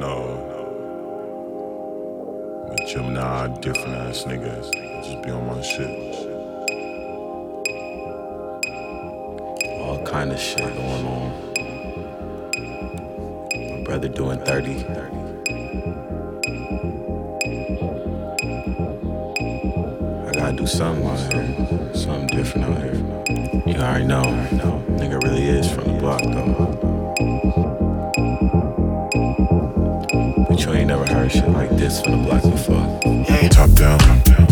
no. I'm Gemini, different ass niggas. Just be on my shit. All kind of shit going on. My brother doing 30. 30. gotta do something out here. Something different out here. You already know. Nigga really is from the block though. like this from the block before. Top down. Top down.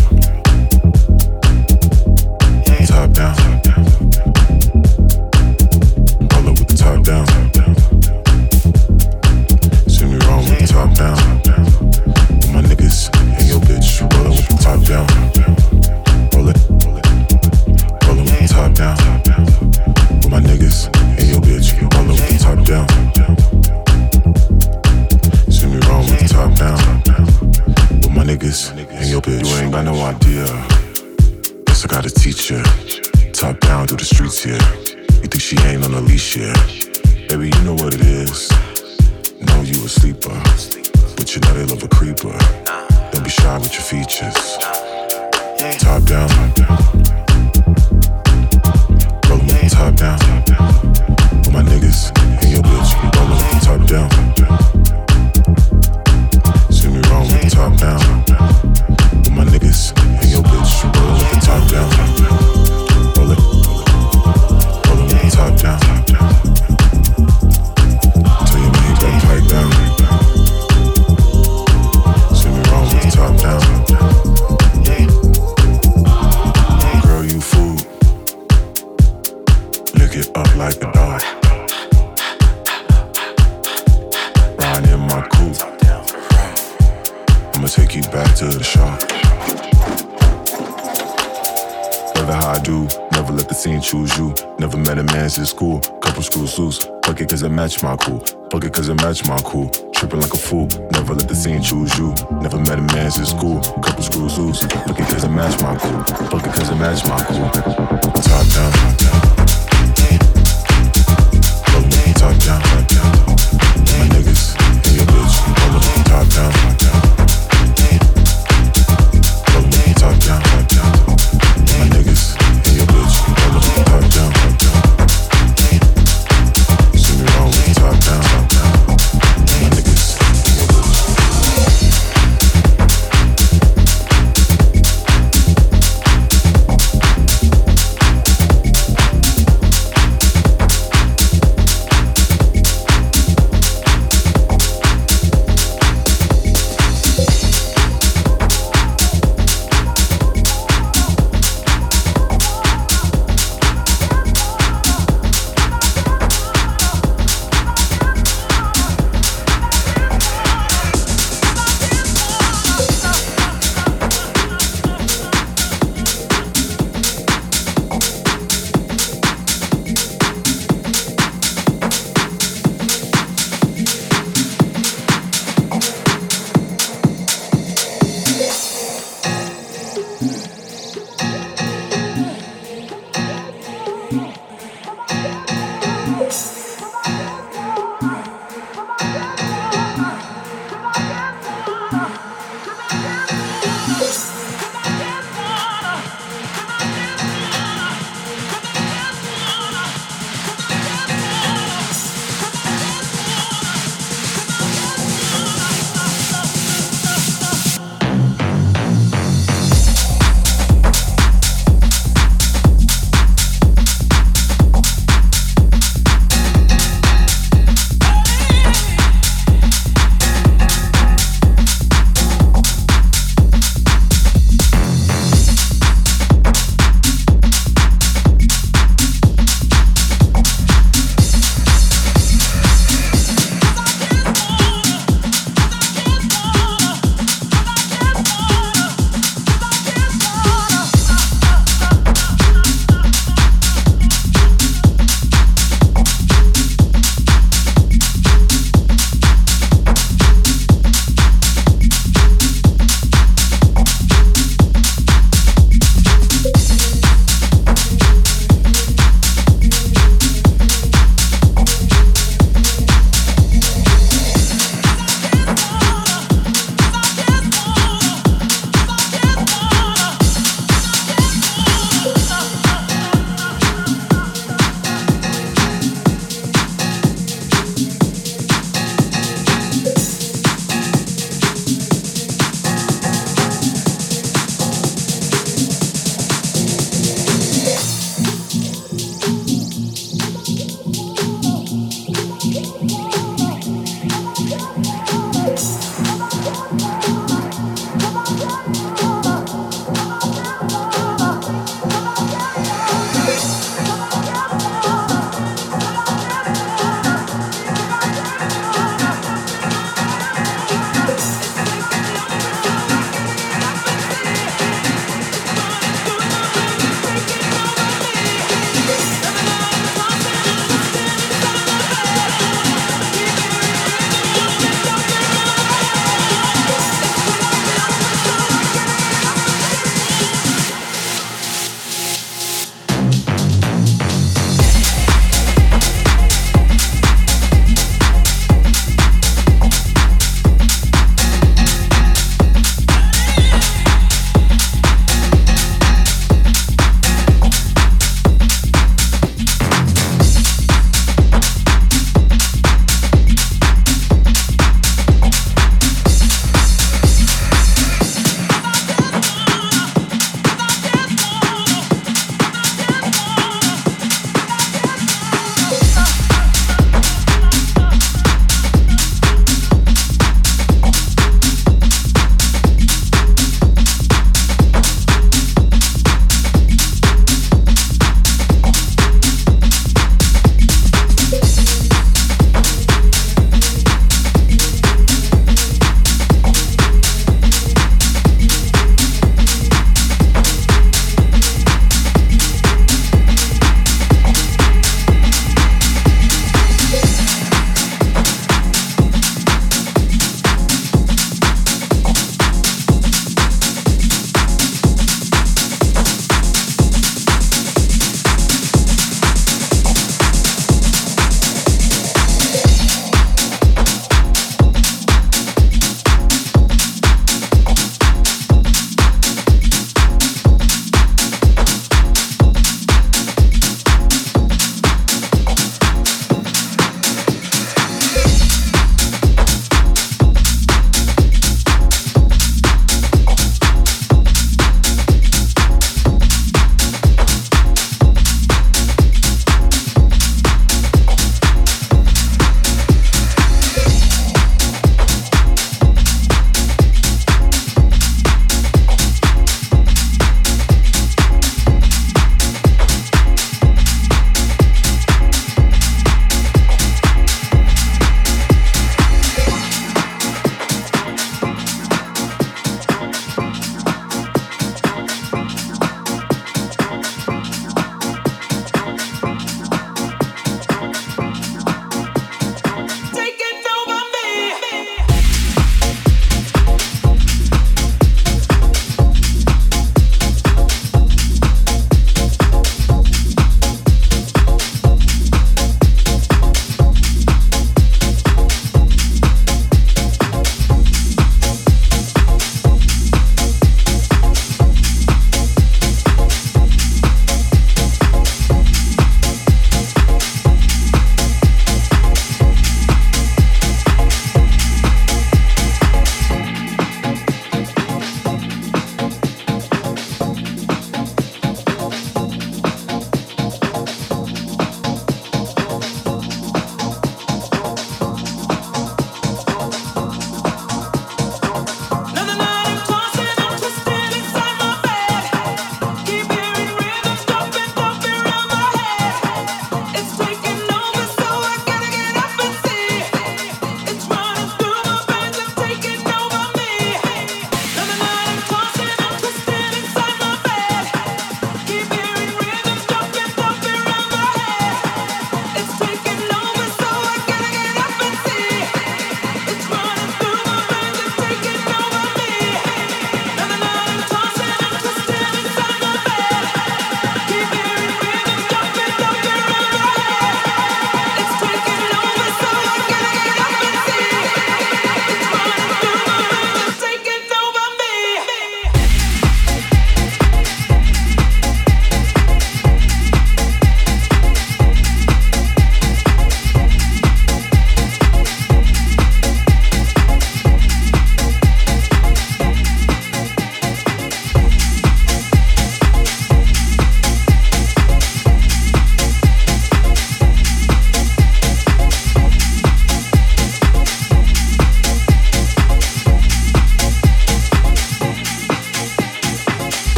match my cool. Fuck it, cause it match my cool. Tripping like a fool. Never let the scene choose you. Never met a man since school. Couple screws loose. Fuck it, cause it match my cool. Fuck it, cause it match my cool. Top down.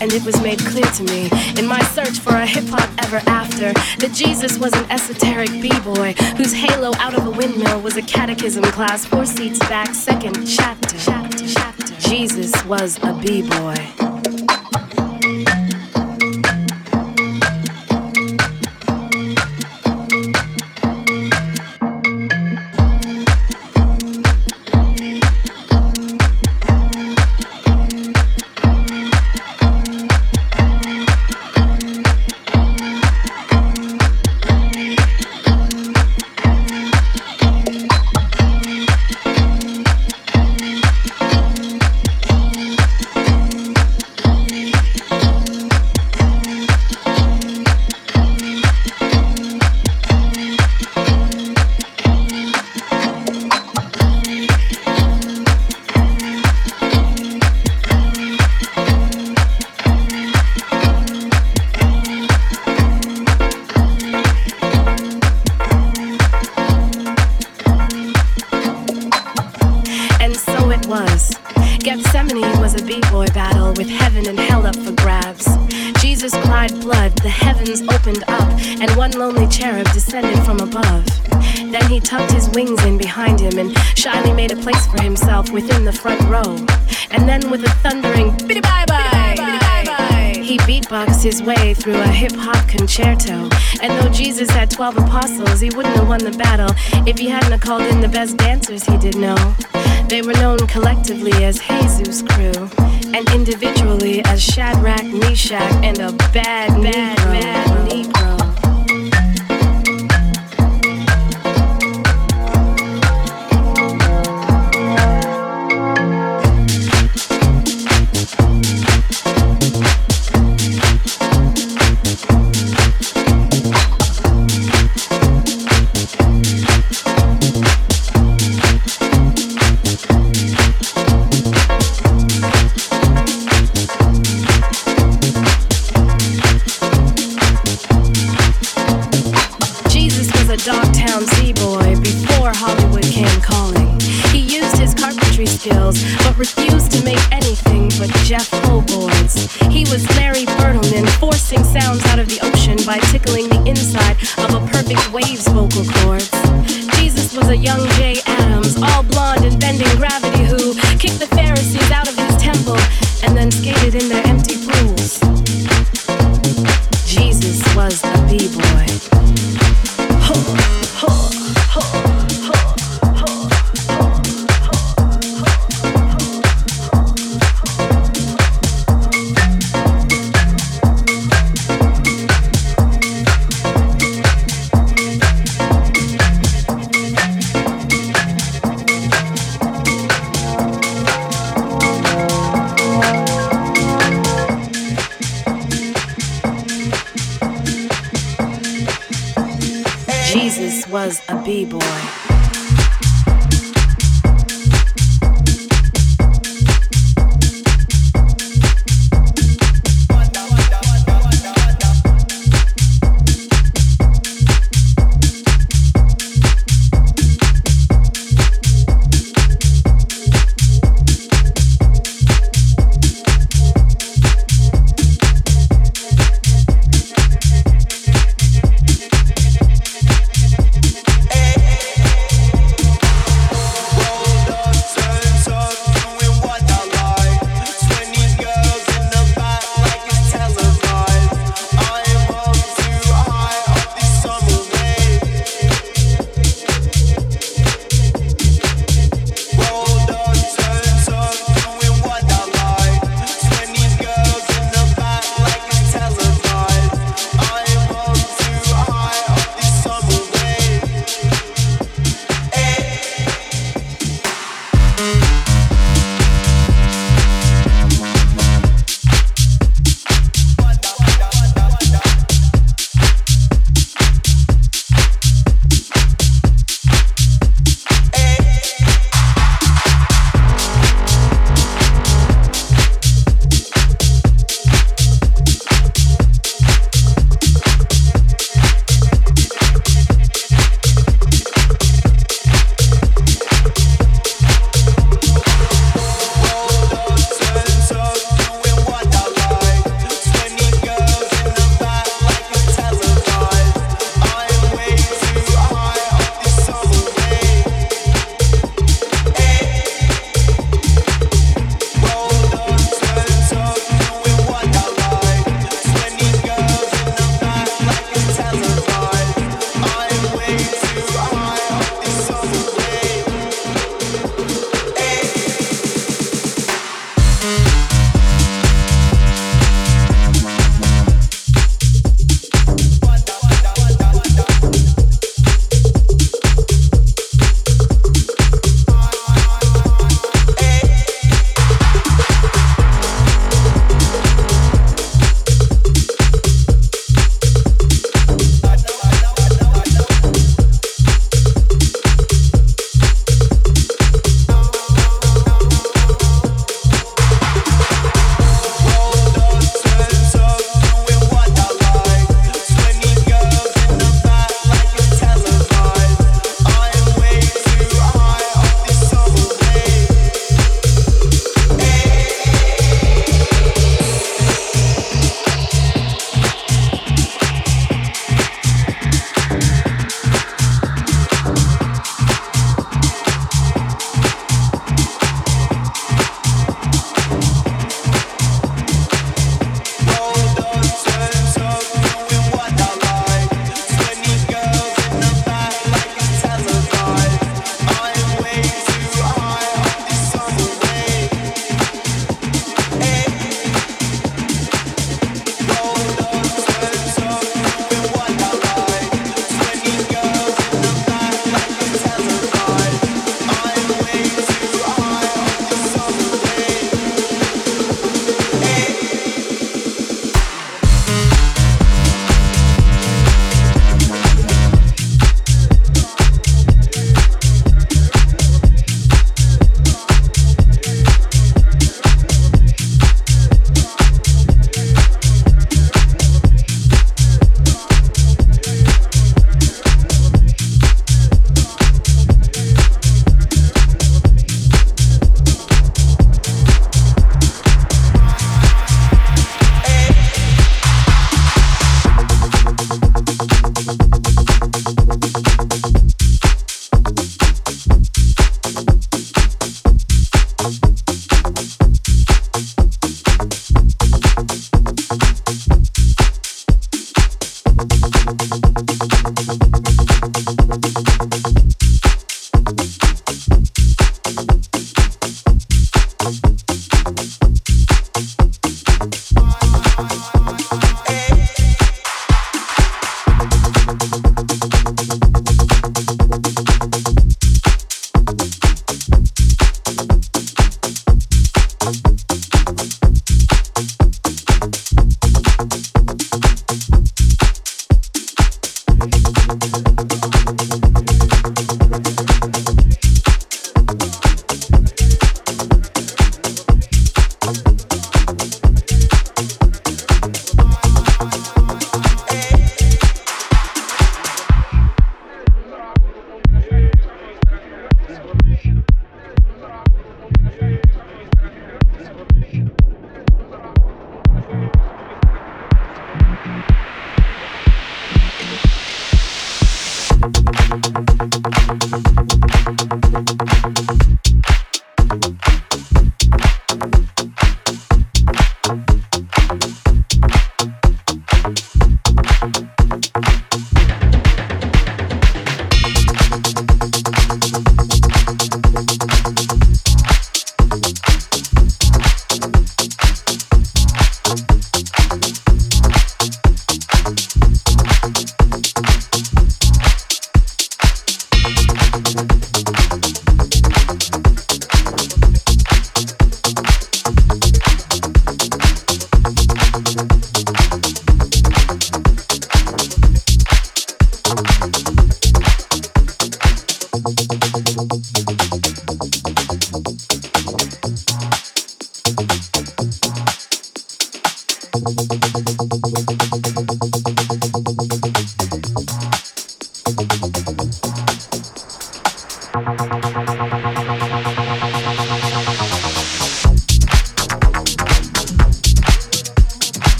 And it was made clear to me in my search for a hip hop ever after that Jesus was an esoteric b-boy whose halo out of a windmill was a catechism class four seats back, second chapter. chapter, chapter. Jesus was a b-boy. his Meshach, and a bad,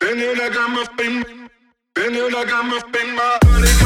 Been here like I'm a spin, been here like I'm a spin, my early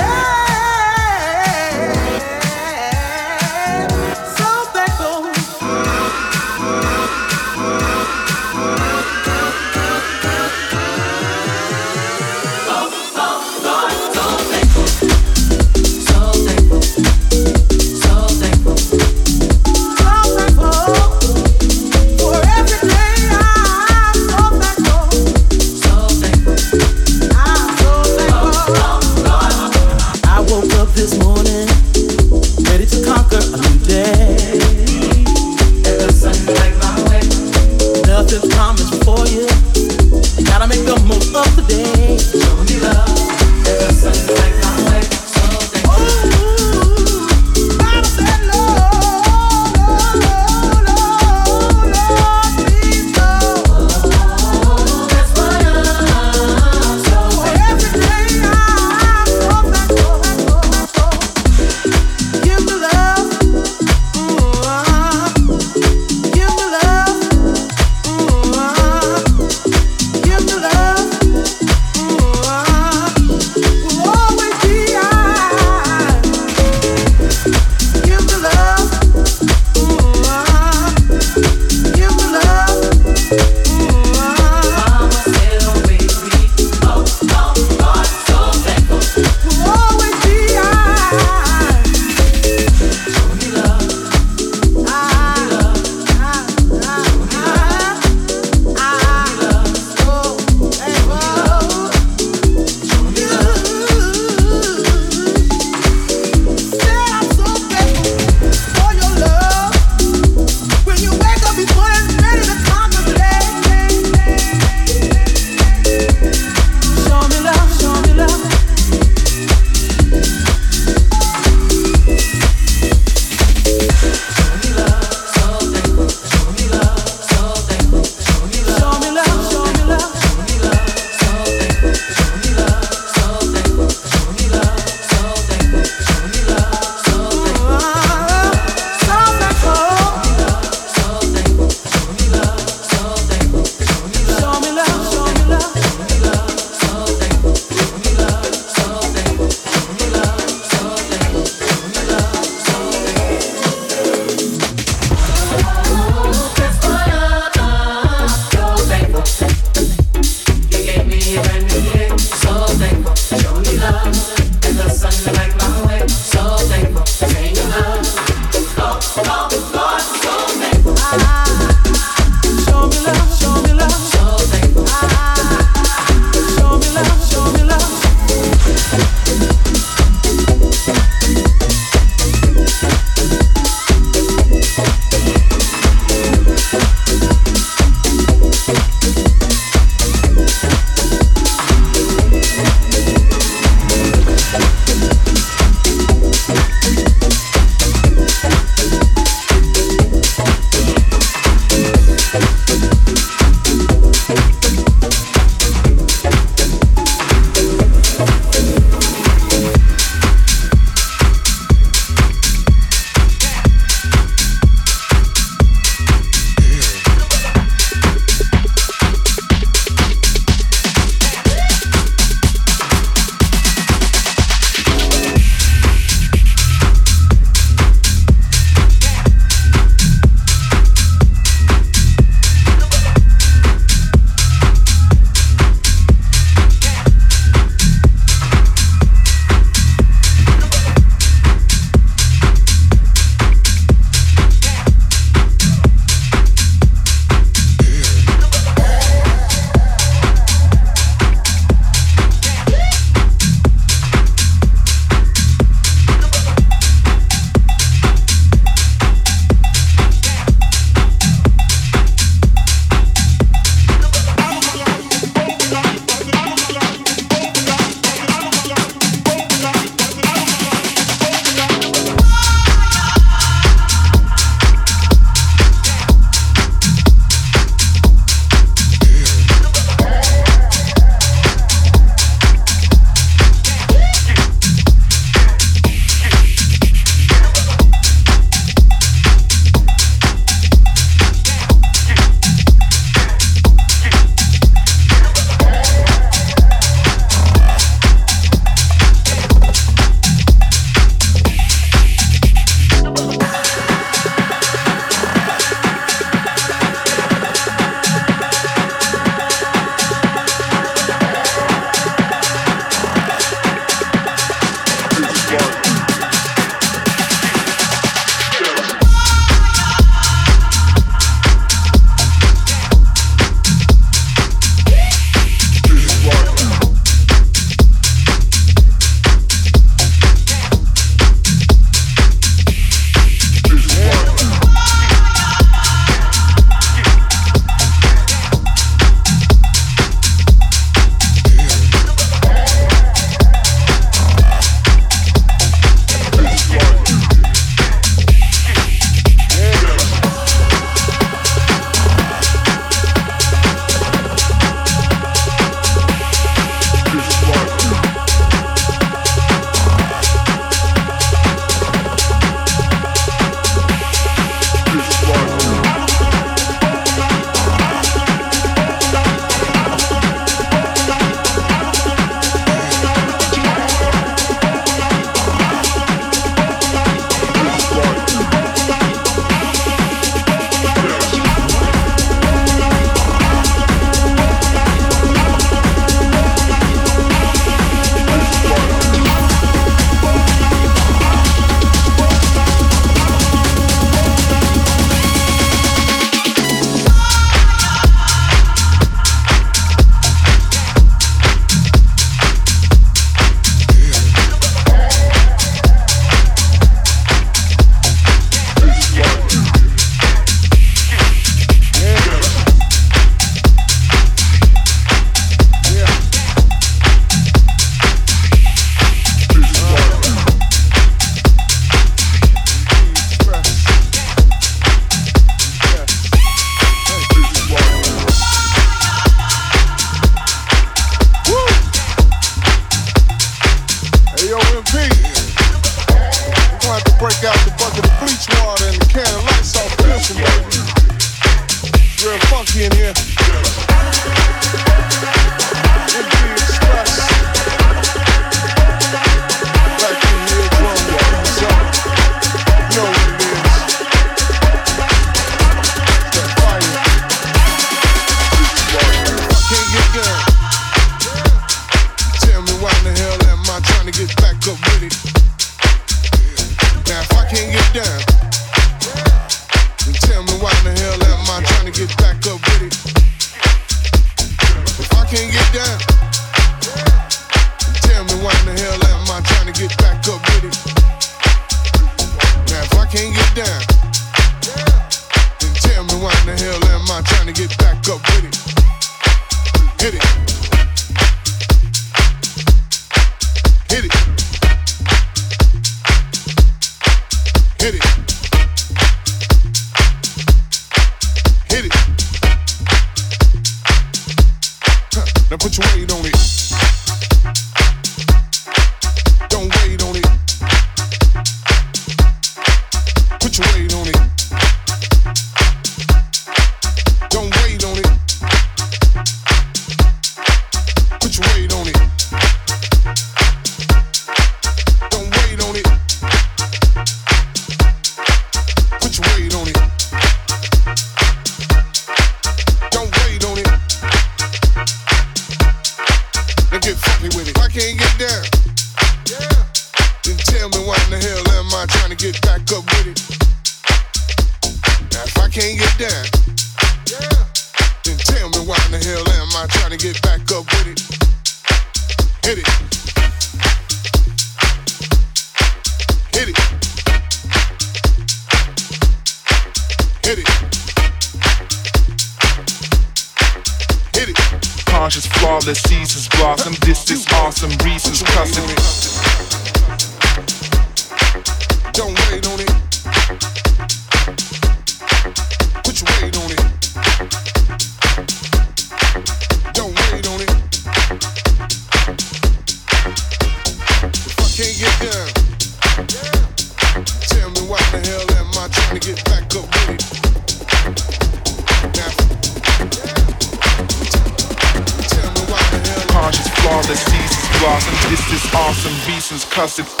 license, cuss it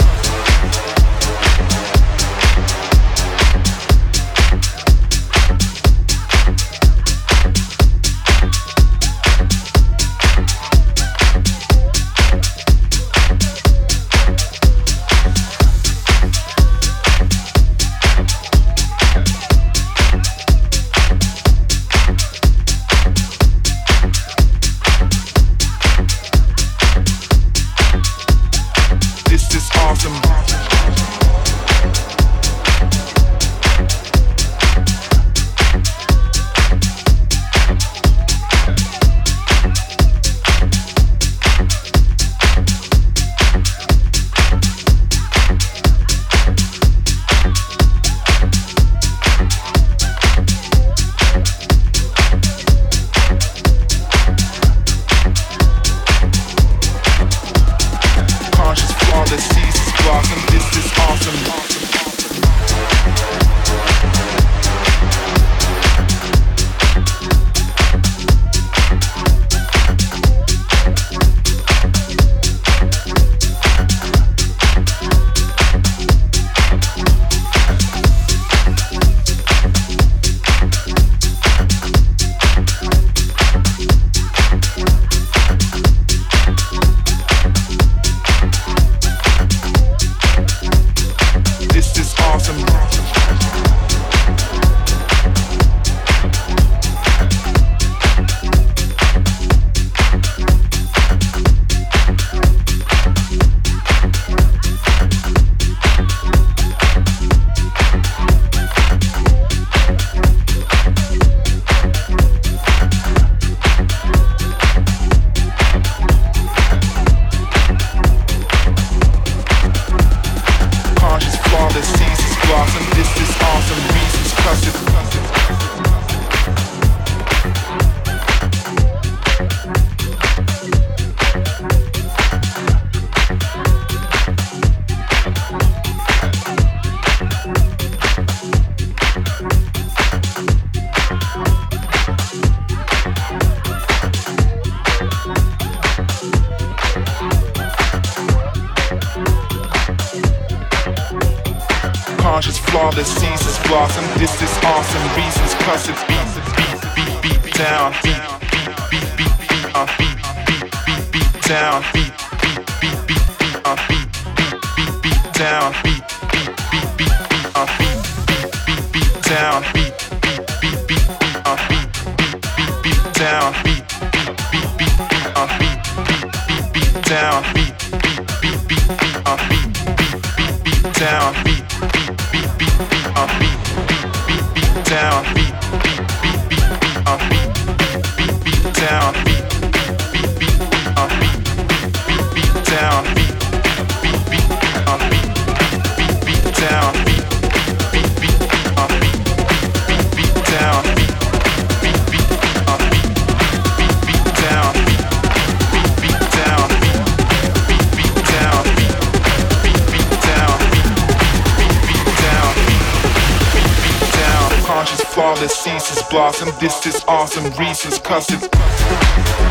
charge is flawless, seasons blossom. This is awesome, reasons plus it beat, beat, beat, beat down, beat, beat, beat, beat, beat, uh, beat, beat, beat, beat down, beat, beat, beat, beat, beat, uh, beat, beat, beat, beat down, beat, beat, beat, beat, beat, beat, beat, beat, beat down, beat. awesome. This is awesome. reasons cussing